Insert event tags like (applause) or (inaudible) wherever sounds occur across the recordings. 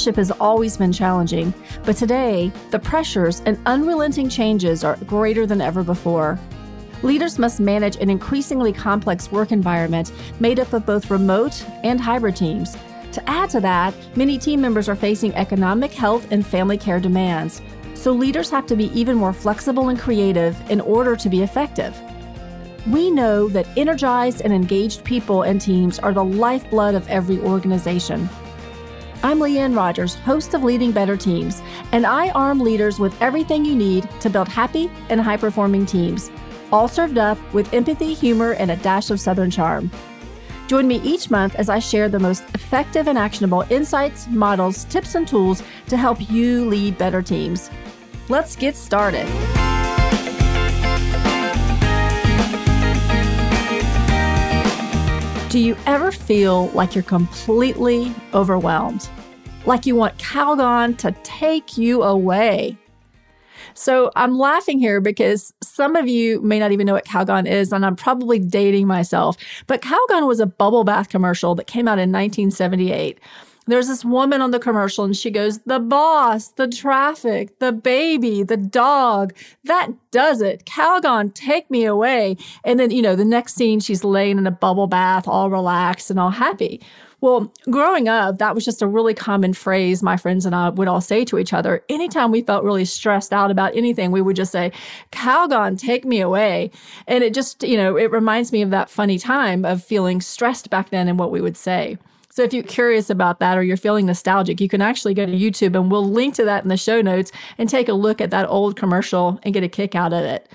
leadership has always been challenging, but today, the pressures and unrelenting changes are greater than ever before. Leaders must manage an increasingly complex work environment made up of both remote and hybrid teams. To add to that, many team members are facing economic, health, and family care demands. So leaders have to be even more flexible and creative in order to be effective. We know that energized and engaged people and teams are the lifeblood of every organization. I'm Leanne Rogers, host of Leading Better Teams, and I arm leaders with everything you need to build happy and high performing teams, all served up with empathy, humor, and a dash of Southern charm. Join me each month as I share the most effective and actionable insights, models, tips, and tools to help you lead better teams. Let's get started. Do you ever feel like you're completely overwhelmed? Like you want Calgon to take you away? So I'm laughing here because some of you may not even know what Calgon is, and I'm probably dating myself. But Calgon was a bubble bath commercial that came out in 1978 there's this woman on the commercial and she goes, The boss, the traffic, the baby, the dog, that does it. Calgon, take me away. And then, you know, the next scene, she's laying in a bubble bath, all relaxed and all happy. Well, growing up, that was just a really common phrase my friends and I would all say to each other. Anytime we felt really stressed out about anything, we would just say, Calgon, take me away. And it just, you know, it reminds me of that funny time of feeling stressed back then and what we would say. So if you're curious about that or you're feeling nostalgic, you can actually go to YouTube and we'll link to that in the show notes and take a look at that old commercial and get a kick out of it.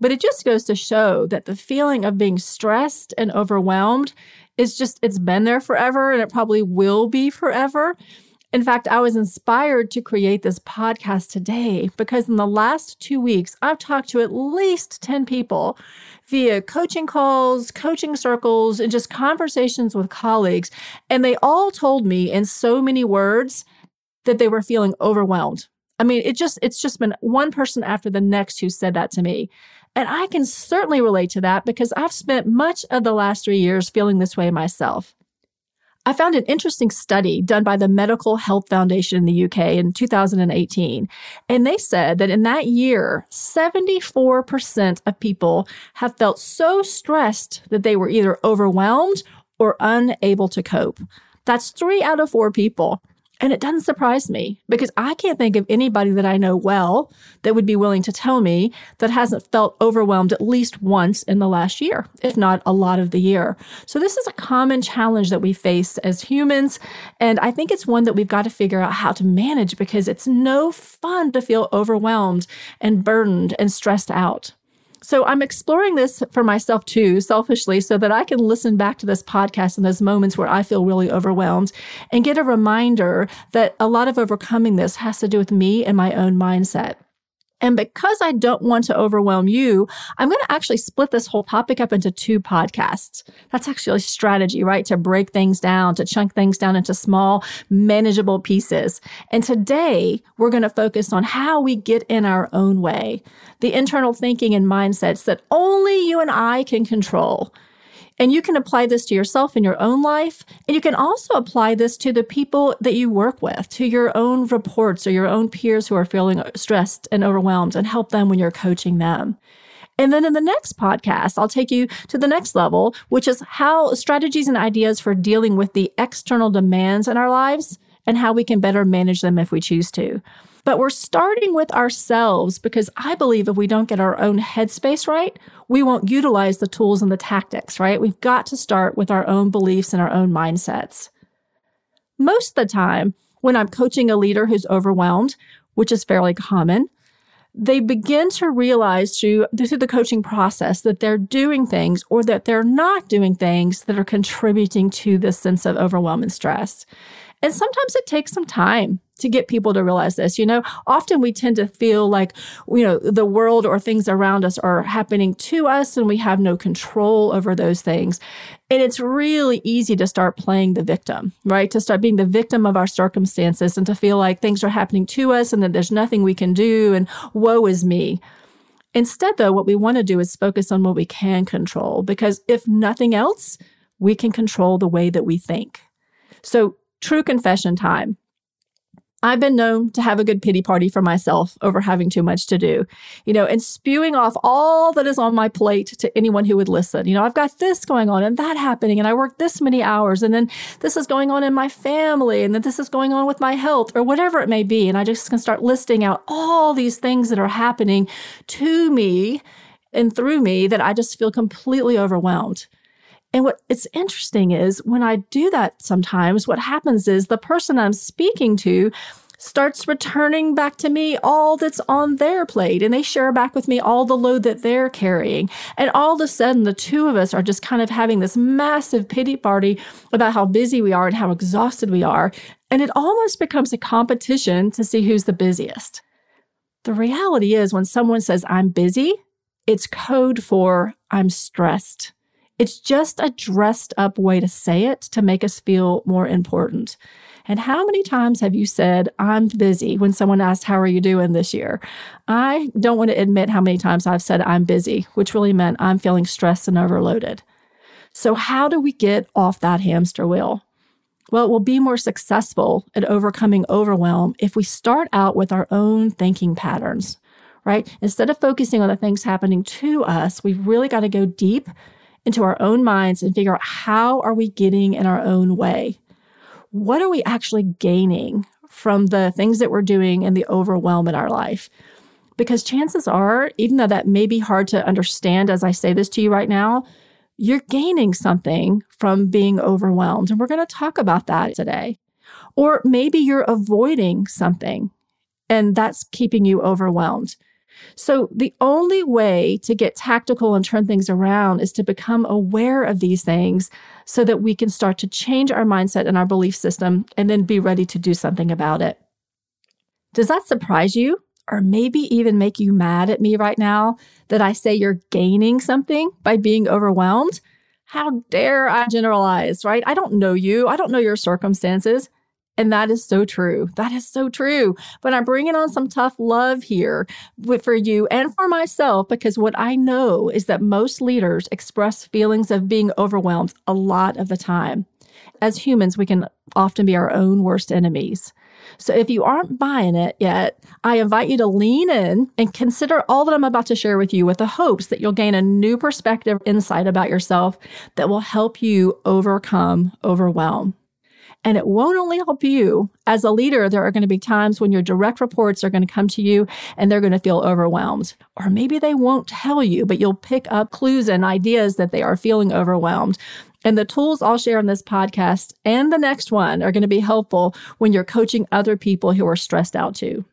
But it just goes to show that the feeling of being stressed and overwhelmed is just, it's been there forever and it probably will be forever. In fact, I was inspired to create this podcast today because in the last two weeks, I've talked to at least 10 people via coaching calls, coaching circles, and just conversations with colleagues. And they all told me in so many words that they were feeling overwhelmed. I mean, it just, it's just been one person after the next who said that to me. And I can certainly relate to that because I've spent much of the last three years feeling this way myself. I found an interesting study done by the Mental Health Foundation in the UK in 2018. And they said that in that year, 74% of people have felt so stressed that they were either overwhelmed or unable to cope. That's three out of four people. And it doesn't surprise me because I can't think of anybody that I know well that would be willing to tell me that hasn't felt overwhelmed at least once in the last year, if not a lot of the year. So this is a common challenge that we face as humans. And I think it's one that we've got to figure out how to manage because it's no fun to feel overwhelmed and burdened and stressed out. So I'm exploring this for myself too, selfishly, so that I can listen back to this podcast in those moments where I feel really overwhelmed and get a reminder that a lot of overcoming this has to do with me and my own mindset. And because I don't want to overwhelm you, I'm going to actually split this whole topic up into two podcasts. That's actually a strategy, right? To break things down, to chunk things down into small, manageable pieces. And today we're going to focus on how we get in our own way, the internal thinking and mindsets that only you and I can control. And you can apply this to yourself in your own life. And you can also apply this to the people that you work with, to your own reports or your own peers who are feeling stressed and overwhelmed and help them when you're coaching them. And then in the next podcast, I'll take you to the next level, which is how strategies and ideas for dealing with the external demands in our lives and how we can better manage them if we choose to. But we're starting with ourselves because I believe if we don't get our own headspace right, we won't utilize the tools and the tactics, right? We've got to start with our own beliefs and our own mindsets. Most of the time, when I'm coaching a leader who's overwhelmed, which is fairly common, they begin to realize through, through the coaching process that they're doing things or that they're not doing things that are contributing to this sense of overwhelm and stress. And sometimes it takes some time to get people to realize this. You know, often we tend to feel like, you know, the world or things around us are happening to us and we have no control over those things. And it's really easy to start playing the victim, right? To start being the victim of our circumstances and to feel like things are happening to us and that there's nothing we can do and woe is me. Instead, though, what we want to do is focus on what we can control because if nothing else, we can control the way that we think. So, true confession time I've been known to have a good pity party for myself over having too much to do, you know, and spewing off all that is on my plate to anyone who would listen. You know, I've got this going on and that happening, and I work this many hours, and then this is going on in my family, and then this is going on with my health, or whatever it may be. And I just can start listing out all these things that are happening to me and through me that I just feel completely overwhelmed. And what it's interesting is when I do that sometimes, what happens is the person I'm speaking to starts returning back to me all that's on their plate and they share back with me all the load that they're carrying. And all of a sudden, the two of us are just kind of having this massive pity party about how busy we are and how exhausted we are. And it almost becomes a competition to see who's the busiest. The reality is, when someone says, I'm busy, it's code for I'm stressed. It's just a dressed up way to say it to make us feel more important. And how many times have you said, I'm busy when someone asks, How are you doing this year? I don't want to admit how many times I've said, I'm busy, which really meant I'm feeling stressed and overloaded. So, how do we get off that hamster wheel? Well, we'll be more successful at overcoming overwhelm if we start out with our own thinking patterns, right? Instead of focusing on the things happening to us, we've really got to go deep into our own minds and figure out how are we getting in our own way? What are we actually gaining from the things that we're doing and the overwhelm in our life? Because chances are, even though that may be hard to understand as I say this to you right now, you're gaining something from being overwhelmed. And we're going to talk about that today. Or maybe you're avoiding something and that's keeping you overwhelmed. So, the only way to get tactical and turn things around is to become aware of these things so that we can start to change our mindset and our belief system and then be ready to do something about it. Does that surprise you? Or maybe even make you mad at me right now that I say you're gaining something by being overwhelmed? How dare I generalize, right? I don't know you. I don't know your circumstances. And that is so true. That is so true. But I'm bringing on some tough love here for you and for myself because what I know is that most leaders express feelings of being overwhelmed a lot of the time. As humans, we can often be our own worst enemies. So if you aren't buying it yet, I invite you to lean in and consider all that I'm about to share with you with the hopes that you'll gain a new perspective, insight about yourself that will help you overcome overwhelm. And it won't only help you as a leader, there are going to be times when your direct reports are going to come to you and they're going to feel overwhelmed. Or maybe they won't tell you, but you'll pick up clues and ideas that they are feeling overwhelmed. And the tools I'll share in this podcast and the next one are going to be helpful when you're coaching other people who are stressed out too.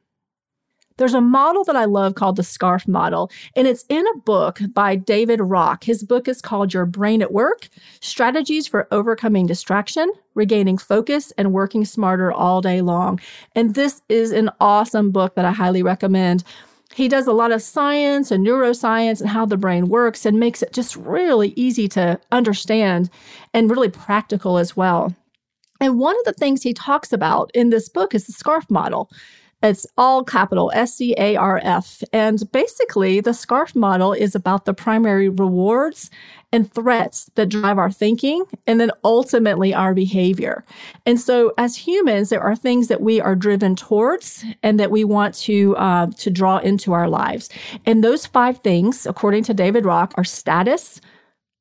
There's a model that I love called the SCARF model, and it's in a book by David Rock. His book is called Your Brain at Work Strategies for Overcoming Distraction, Regaining Focus, and Working Smarter All Day Long. And this is an awesome book that I highly recommend. He does a lot of science and neuroscience and how the brain works and makes it just really easy to understand and really practical as well. And one of the things he talks about in this book is the SCARF model. It's all capital S C A R F. And basically, the SCARF model is about the primary rewards and threats that drive our thinking and then ultimately our behavior. And so, as humans, there are things that we are driven towards and that we want to, uh, to draw into our lives. And those five things, according to David Rock, are status,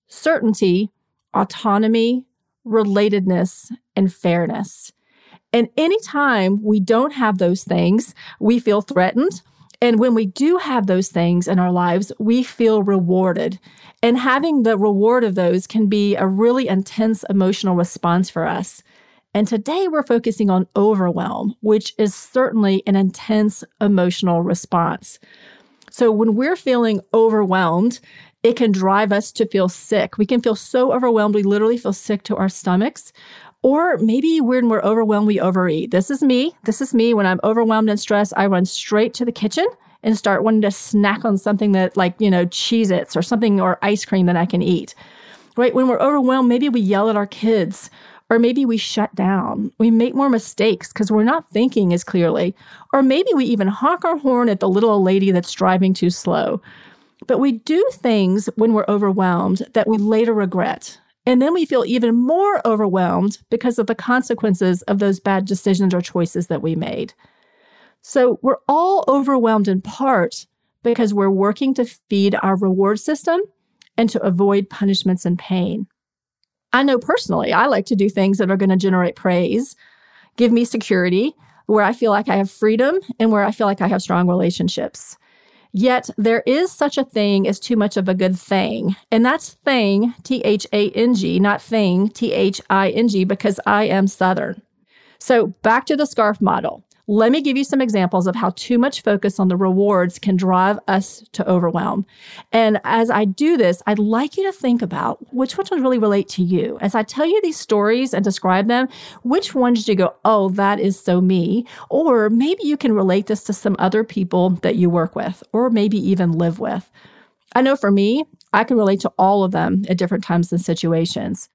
certainty, autonomy, relatedness, and fairness. And anytime we don't have those things, we feel threatened. And when we do have those things in our lives, we feel rewarded. And having the reward of those can be a really intense emotional response for us. And today we're focusing on overwhelm, which is certainly an intense emotional response. So when we're feeling overwhelmed, it can drive us to feel sick. We can feel so overwhelmed, we literally feel sick to our stomachs. Or maybe when we're overwhelmed, we overeat. This is me. This is me. When I'm overwhelmed and stressed, I run straight to the kitchen and start wanting to snack on something that, like, you know, Cheez Its or something or ice cream that I can eat. Right? When we're overwhelmed, maybe we yell at our kids or maybe we shut down. We make more mistakes because we're not thinking as clearly. Or maybe we even honk our horn at the little lady that's driving too slow. But we do things when we're overwhelmed that we later regret And then we feel even more overwhelmed because of the consequences of those bad decisions or choices that we made. So we're all overwhelmed in part because we're working to feed our reward system and to avoid punishments and pain. I know personally, I like to do things that are going to generate praise, give me security, where I feel like I have freedom and where I feel like I have strong relationships. Yet there is such a thing as too much of a good thing. And that's thing, T H A N G, not thing, T H I N G, because I am Southern. So back to the scarf model. Let me give you some examples of how too much focus on the rewards can drive us to overwhelm. And as I do this, I'd like you to think about which ones really relate to you. As I tell you these stories and describe them, which ones do you go, oh, that is so me? Or maybe you can relate this to some other people that you work with, or maybe even live with. I know for me, I can relate to all of them at different times and situations.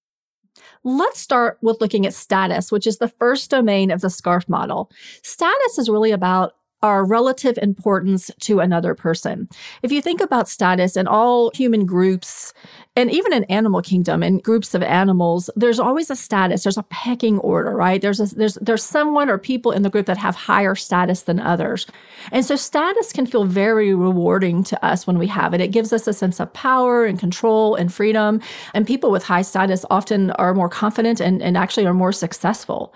Let's start with looking at status, which is the first domain of the SCARF model. Status is really about our relative importance to another person. If you think about status in all human groups, and even in animal kingdom and groups of animals, there's always a status. There's a pecking order, right? There's a, there's there's someone or people in the group that have higher status than others, and so status can feel very rewarding to us when we have it. It gives us a sense of power and control and freedom. And people with high status often are more confident and, and actually are more successful.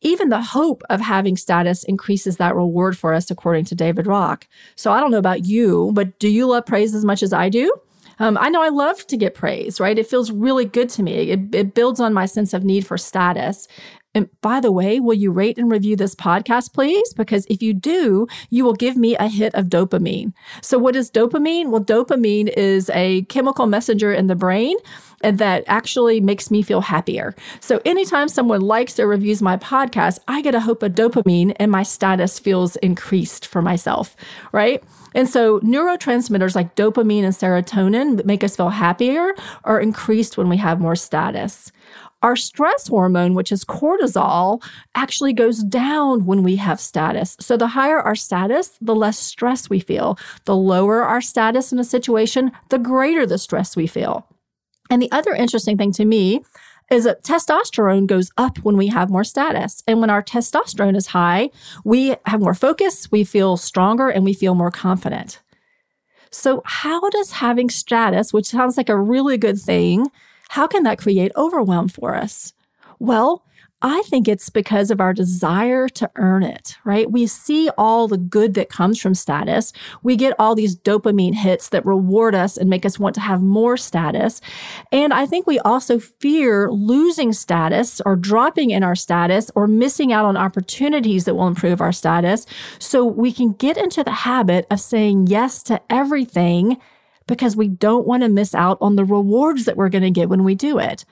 Even the hope of having status increases that reward for us, according to David Rock. So I don't know about you, but do you love praise as much as I do? Um, I know I love to get praise, right? It feels really good to me. It, it builds on my sense of need for status. And by the way, will you rate and review this podcast, please? Because if you do, you will give me a hit of dopamine. So, what is dopamine? Well, dopamine is a chemical messenger in the brain that actually makes me feel happier. So, anytime someone likes or reviews my podcast, I get a hope of dopamine and my status feels increased for myself, right? And so neurotransmitters like dopamine and serotonin that make us feel happier are increased when we have more status. Our stress hormone, which is cortisol, actually goes down when we have status. So the higher our status, the less stress we feel. The lower our status in a situation, the greater the stress we feel. And the other interesting thing to me is that testosterone goes up when we have more status. And when our testosterone is high, we have more focus, we feel stronger, and we feel more confident. So, how does having status, which sounds like a really good thing, how can that create overwhelm for us? Well, I think it's because of our desire to earn it, right? We see all the good that comes from status. We get all these dopamine hits that reward us and make us want to have more status. And I think we also fear losing status or dropping in our status or missing out on opportunities that will improve our status. So we can get into the habit of saying yes to everything because we don't want to miss out on the rewards that we're going to get when we do it.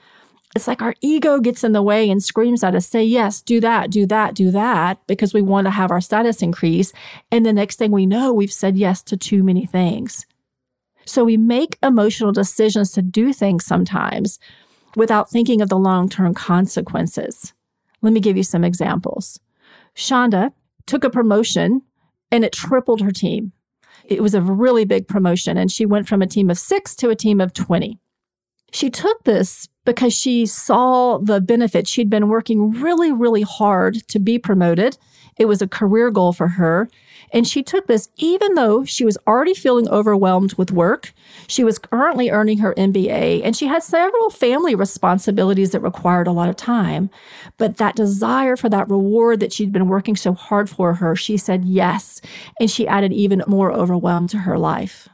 It's like our ego gets in the way and screams at us, say, yes, do that, do that, do that, because we want to have our status increase. And the next thing we know, we've said yes to too many things. So we make emotional decisions to do things sometimes without thinking of the long term consequences. Let me give you some examples. Shonda took a promotion and it tripled her team. It was a really big promotion, and she went from a team of six to a team of 20. She took this because she saw the benefit. She'd been working really, really hard to be promoted. It was a career goal for her. And she took this even though she was already feeling overwhelmed with work. She was currently earning her MBA and she had several family responsibilities that required a lot of time. But that desire for that reward that she'd been working so hard for her, she said yes. And she added even more overwhelm to her life.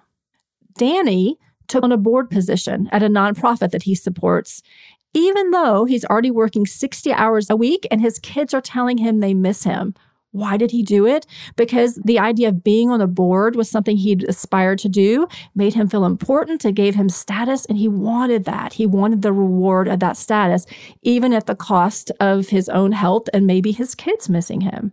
Danny took on a board position at a nonprofit that he supports, even though he's already working 60 hours a week and his kids are telling him they miss him. Why did he do it? Because the idea of being on a board was something he'd aspired to do, made him feel important, it gave him status, and he wanted that. He wanted the reward of that status, even at the cost of his own health and maybe his kids missing him.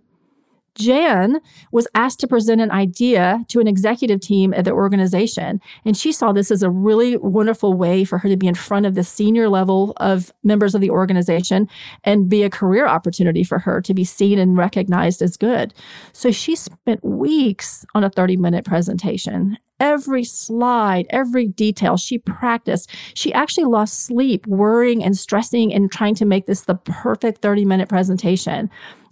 Jan was asked to present an idea to an executive team at the organization. And she saw this as a really wonderful way for her to be in front of the senior level of members of the organization and be a career opportunity for her to be seen and recognized as good. So she spent weeks on a 30 minute presentation. every slide, every detail. She practiced. She actually lost sleep worrying and stressing and trying to make this the perfect 30 minute presentation.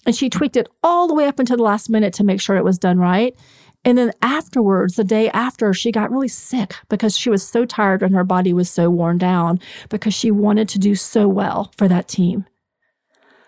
And she tweaked it all the way up until the last minute to make sure it was done right. And then afterwards, the day after, she got really sick because she was so tired and her body was so worn down because she wanted to do so well for that team.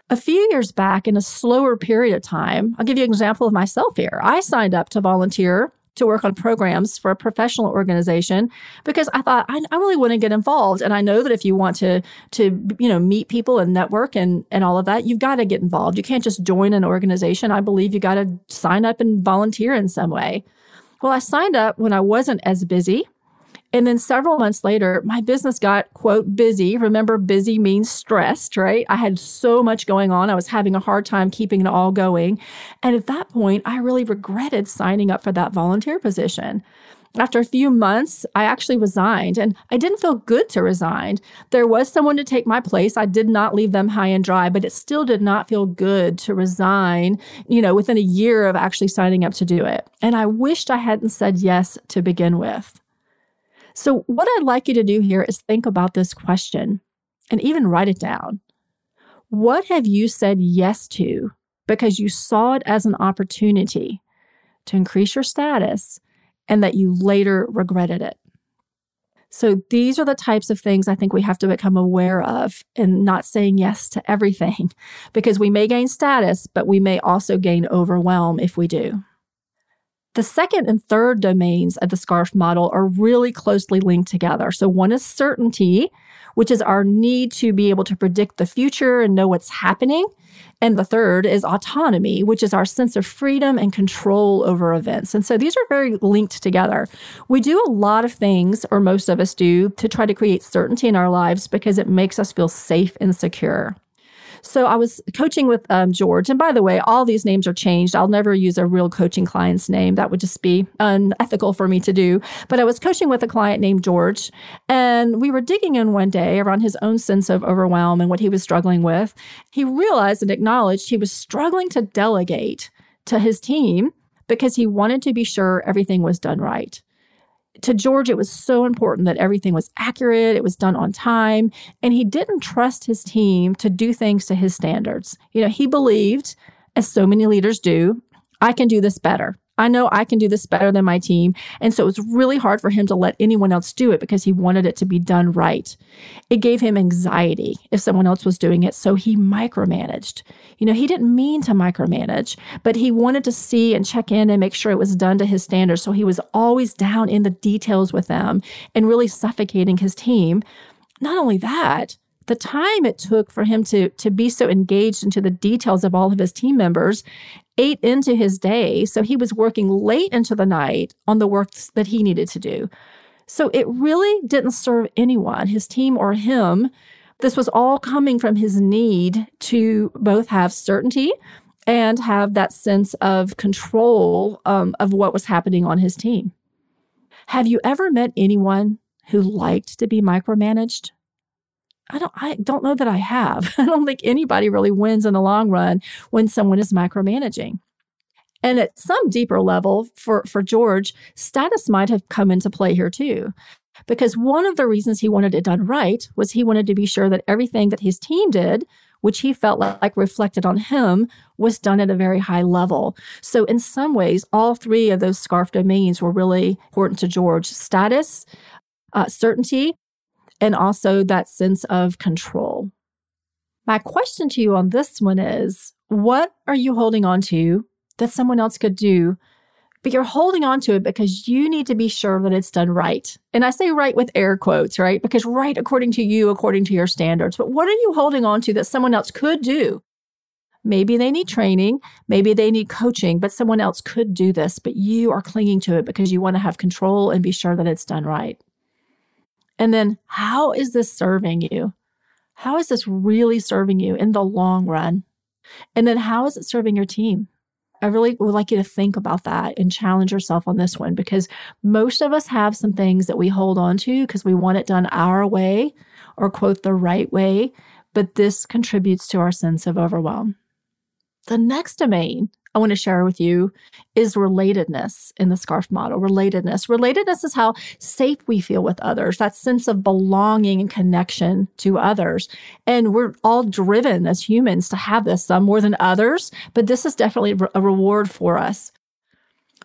A few years back, in a slower period of time, I'll give you an example of myself here. I signed up to volunteer to work on programs for a professional organization because I thought I, I, really want to get involved. And I know that if you want to to you know meet people and network and and all of that, you've got to get involved. You can't just join an organization. I believe you got to sign up and volunteer in some way. Well, I signed up when I wasn't as busy. And then several months later, my business got, quote, busy. Remember, busy means stressed, right? I had so much going on. I was having a hard time keeping it all going. And at that point, I really regretted signing up for that volunteer position. After a few months, I actually resigned and I didn't feel good to resign. There was someone to take my place. I did not leave them high and dry, but it still did not feel good to resign, you know, within a year of actually signing up to do it. And I wished I hadn't said yes to begin with. So, what I'd like you to do here is think about this question and even write it down. What have you said yes to because you saw it as an opportunity to increase your status and that you later regretted it? So, these are the types of things I think we have to become aware of in not saying yes to everything (laughs) because we may gain status, but we may also gain overwhelm if we do. The second and third domains of the SCARF model are really closely linked together. So, one is certainty, which is our need to be able to predict the future and know what's happening. And the third is autonomy, which is our sense of freedom and control over events. And so these are very linked together. We do a lot of things, or most of us do, to try to create certainty in our lives because it makes us feel safe and secure. So I was coaching with um, George. And by the way, all these names are changed. I'll never use a real coaching client's name. That would just be unethical for me to do. But I was coaching with a client named George. And we were digging in one day around his own sense of overwhelm and what he was struggling with. He realized and acknowledged he was struggling to delegate to his team because he wanted to be sure everything was done right to George, it was so important that everything was accurate, it was done on time, and he didn't trust his team to do things to his standards. You know, he believed, as so many leaders do, I can do this better. I know I can do this better than my team. And so it was really hard for him to let anyone else do it because he wanted it to be done right. It gave him anxiety if someone else was doing it. So he micromanaged. You know, he didn't mean to micromanage, but he wanted to see and check in and make sure it was done to his standards. So he was always down in the details with them and really suffocating his team. Not only that, the time it took for him to to be so engaged into the details of all of his team members ate into his day so he was working late into the night on the work that he needed to do. So it really didn't serve anyone his team or him. This was all coming from his need to both have certainty and have that sense of control um, of what was happening on his team. Have you ever met anyone who liked to be micromanaged I don't I don't know that I have. (laughs) I don't think anybody really wins in the long run when someone is micromanaging. And at some deeper level for for George, status might have come into play here too. Because one of the reasons he wanted it done right was he wanted to be sure that everything that his team did, which he felt like reflected on him, was done at a very high level. So, in some ways, all three of those SCARF domains were really important to George status, uh, certainty, and also that sense of control. My question to you on this one is what are you holding on to that someone else could do? But you're holding on to it because you need to be sure that it's done right. And I say right with air quotes, right? Because right according to you, according to your standards. But what are you holding on to that someone else could do? Maybe they need training, maybe they need coaching, but someone else could do this, but you are clinging to it because you want to have control and be sure that it's done right. And then, how is this serving you? How is this really serving you in the long run? And then, how is it serving your team? I really would like you to think about that and challenge yourself on this one because most of us have some things that we hold on to because we want it done our way or, quote, the right way. But this contributes to our sense of overwhelm. The next domain I want to share with you is relatedness in the SCARF model. Relatedness. Relatedness is how safe we feel with others, that sense of belonging and connection to others. And we're all driven as humans to have this, some more than others, but this is definitely a reward for us.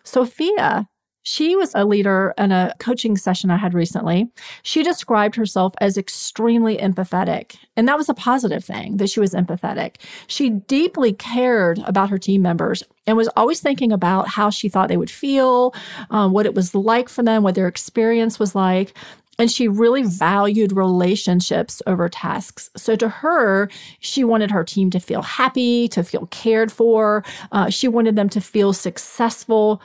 Sophia she was a leader in a coaching session I had recently. She described herself as extremely empathetic. And that was a positive thing that she was empathetic. She deeply cared about her team members and was always thinking about how she thought they would feel, um, what it was like for them, what their experience was like. And she really valued relationships over tasks. So to her, she wanted her team to feel happy, to feel cared for. Uh, she wanted them to feel successful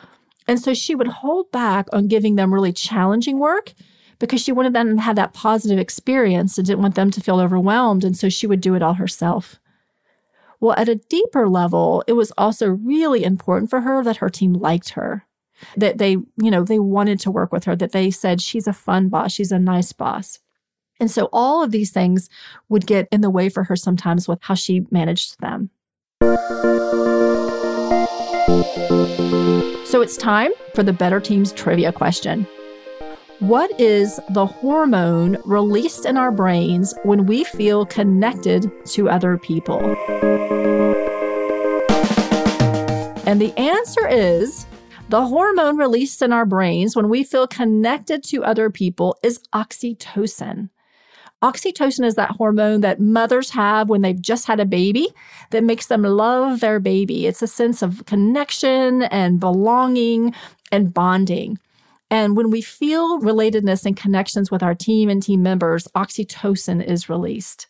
and so she would hold back on giving them really challenging work because she wanted them to have that positive experience and didn't want them to feel overwhelmed. And so she would do it all herself. Well, at a deeper level, it was also really important for her that her team liked her, that they, you know, they wanted to work with her, that they said she's a fun boss, she's a nice boss. And so all of these things would get in the way for her sometimes with how she managed them. So it's time for the Better Teams trivia question. What is the hormone released in our brains when we feel connected to other people? And the answer is the hormone released in our brains when we feel connected to other people is oxytocin. Oxytocin is that hormone that mothers have when they've just had a baby that makes them love their baby. It's a sense of connection and belonging and bonding. And when we feel relatedness and connections with our team and team members, oxytocin is released.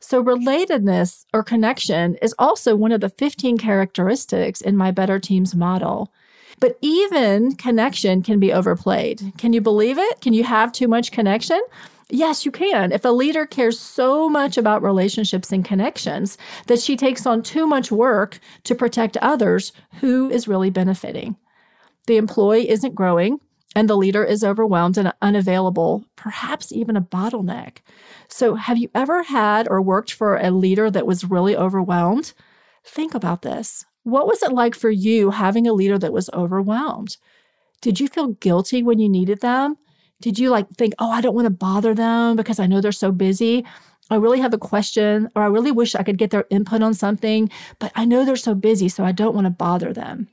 So, relatedness or connection is also one of the 15 characteristics in my Better Teams model. But even connection can be overplayed. Can you believe it? Can you have too much connection? Yes, you can. If a leader cares so much about relationships and connections that she takes on too much work to protect others, who is really benefiting? The employee isn't growing and the leader is overwhelmed and unavailable, perhaps even a bottleneck. So, have you ever had or worked for a leader that was really overwhelmed? Think about this. What was it like for you having a leader that was overwhelmed? Did you feel guilty when you needed them? Did you like think, oh, I don't want to bother them because I know they're so busy? I really have a question, or I really wish I could get their input on something, but I know they're so busy, so I don't want to bother them.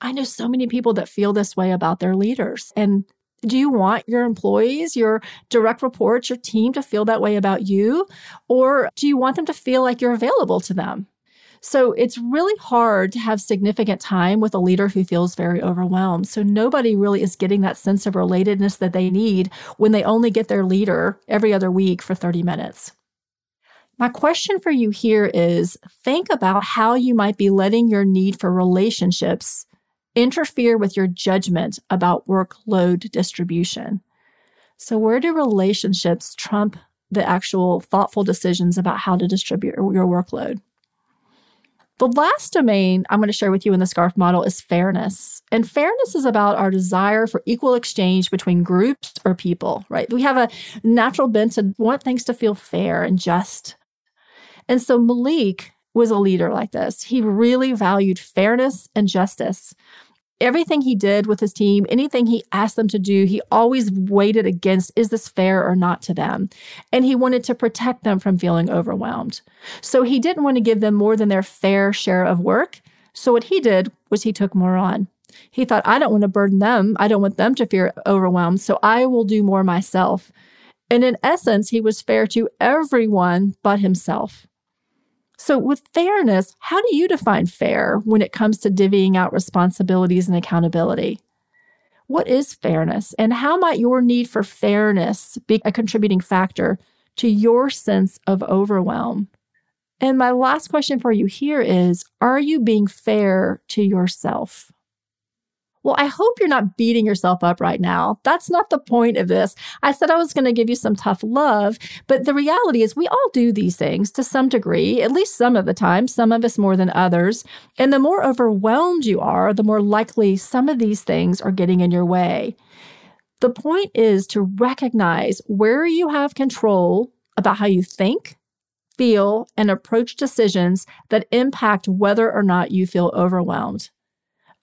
I know so many people that feel this way about their leaders. And do you want your employees, your direct reports, your team to feel that way about you? Or do you want them to feel like you're available to them? So it's really hard to have significant time with a leader who feels very overwhelmed. So nobody really is getting that sense of relatedness that they need when they only get their leader every other week for 30 minutes. My question for you here is think about how you might be letting your need for relationships interfere with your judgment about workload distribution. So, where do relationships trump the actual thoughtful decisions about how to distribute your workload? The last domain I'm going to share with you in the SCARF model is fairness. And fairness is about our desire for equal exchange between groups or people, right? We have a natural bent to want things to feel fair and just. And so Malik was a leader like this. He really valued fairness and justice everything he did with his team, anything he asked them to do, he always weighted against is this fair or not to them? And he wanted to protect them from feeling overwhelmed. So he didn't want to give them more than their fair share of work. So what he did was he took more on. He thought, I don't want to burden them. I don't want them to feel overwhelmed. So I will do more myself. And in essence, he was fair to everyone but himself. So, with fairness, how do you define fair when it comes to divvying out responsibilities and accountability? What is fairness, and how might your need for fairness be a contributing factor to your sense of overwhelm? And my last question for you here is Are you being fair to yourself? Well, I hope you're not beating yourself up right now. That's not the point of this. I said I was going to give you some tough love, but the reality is we all do these things to some degree, at least some of the time, some of us more than others. And the more overwhelmed you are, the more likely some of these things are getting in your way. The point is to recognize where you have control about how you think, feel, and approach decisions that impact whether or not you feel overwhelmed.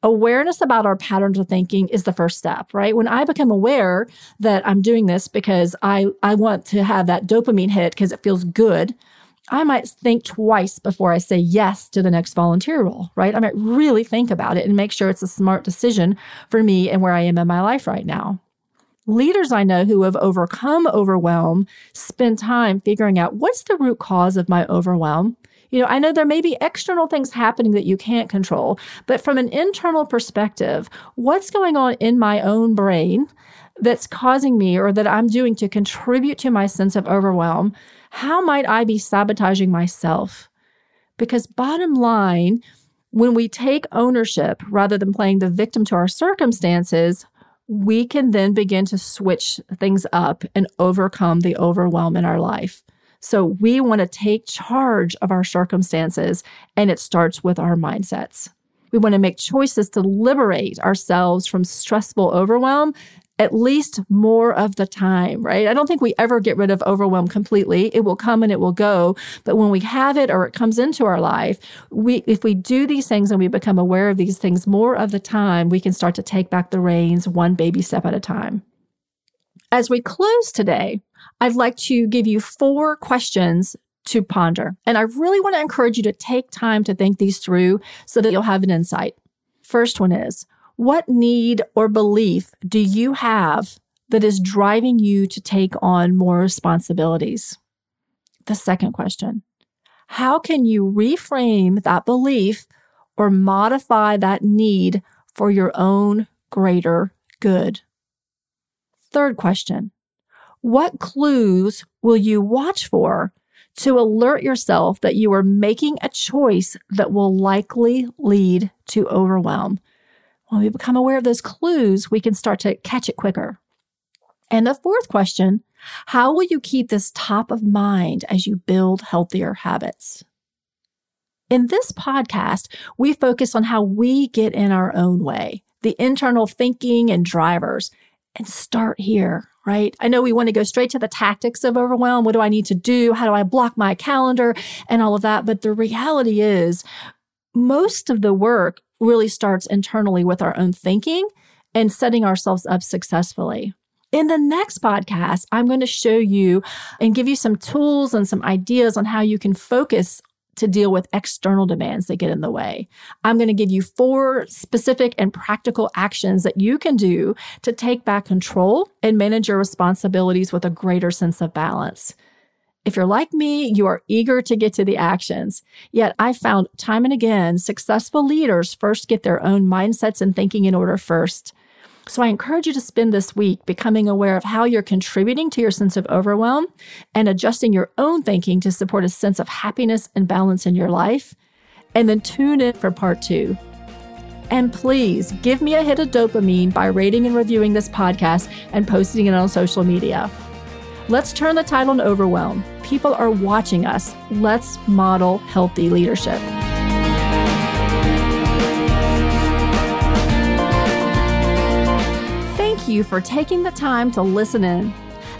Awareness about our patterns of thinking is the first step, right? When I become aware that I'm doing this because I, I want to have that dopamine hit because it feels good, I might think twice before I say yes to the next volunteer role, right? I might really think about it and make sure it's a smart decision for me and where I am in my life right now. Leaders I know who have overcome overwhelm spend time figuring out what's the root cause of my overwhelm. You know, I know there may be external things happening that you can't control, but from an internal perspective, what's going on in my own brain that's causing me or that I'm doing to contribute to my sense of overwhelm? How might I be sabotaging myself? Because, bottom line, when we take ownership rather than playing the victim to our circumstances, we can then begin to switch things up and overcome the overwhelm in our life. So we want to take charge of our circumstances, and it starts with our mindsets. We want to make choices to liberate ourselves from stressful overwhelm at least more of the time, right? I don't think we ever get rid of overwhelm completely. It will come and it will go. But when we have it or it comes into our life, we, if we do these things and we become aware of these things more of the time, we can start to take back the reins one baby step at a time. As we close today, I'd like to give you four questions to ponder. And I really want to encourage you to take time to think these through so that you'll have an insight. First one is, what need or belief do you have that is driving you to take on more responsibilities? The second question How can you reframe that belief or modify that need for your own greater good? Third question What clues will you watch for to alert yourself that you are making a choice that will likely lead to overwhelm? When we become aware of those clues, we can start to catch it quicker. And the fourth question how will you keep this top of mind as you build healthier habits? In this podcast, we focus on how we get in our own way, the internal thinking and drivers, and start here, right? I know we want to go straight to the tactics of overwhelm. What do I need to do? How do I block my calendar and all of that? But the reality is, most of the work really starts internally with our own thinking and setting ourselves up successfully. In the next podcast, I'm going to show you and give you some tools and some ideas on how you can focus to deal with external demands that get in the way. I'm going to give you four specific and practical actions that you can do to take back control and manage your responsibilities with a greater sense of balance. If you're like me, you are eager to get to the actions. Yet I found time and again, successful leaders first get their own mindsets and thinking in order first. So I encourage you to spend this week becoming aware of how you're contributing to your sense of overwhelm and adjusting your own thinking to support a sense of happiness and balance in your life. And then tune in for part two. And please give me a hit of dopamine by rating and reviewing this podcast and posting it on social media. Let's turn the tide on overwhelm. People are watching us. Let's model healthy leadership. You for taking the time to listen in.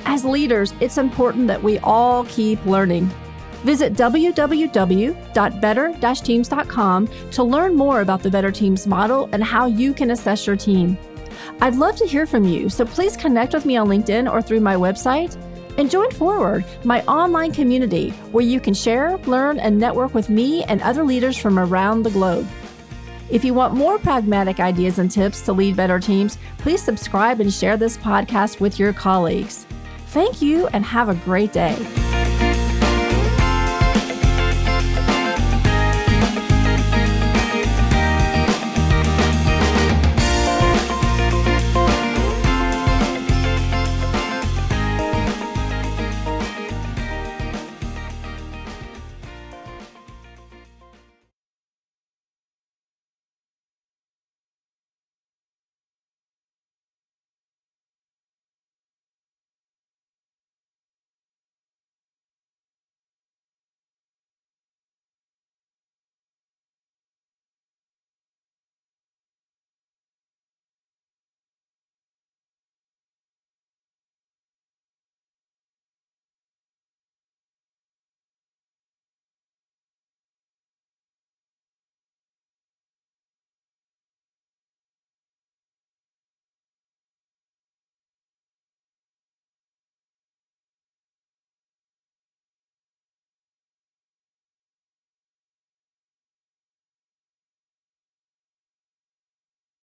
As leaders, it's important that we all keep learning. Visit www.better-teams.com to learn more about the Better Teams model and how you can assess your team. I'd love to hear from you, so please connect with me on LinkedIn or through my website and join Forward, my online community where you can share, learn, and network with me and other leaders from around the globe. If you want more pragmatic ideas and tips to lead better teams, please subscribe and share this podcast with your colleagues. Thank you and have a great day.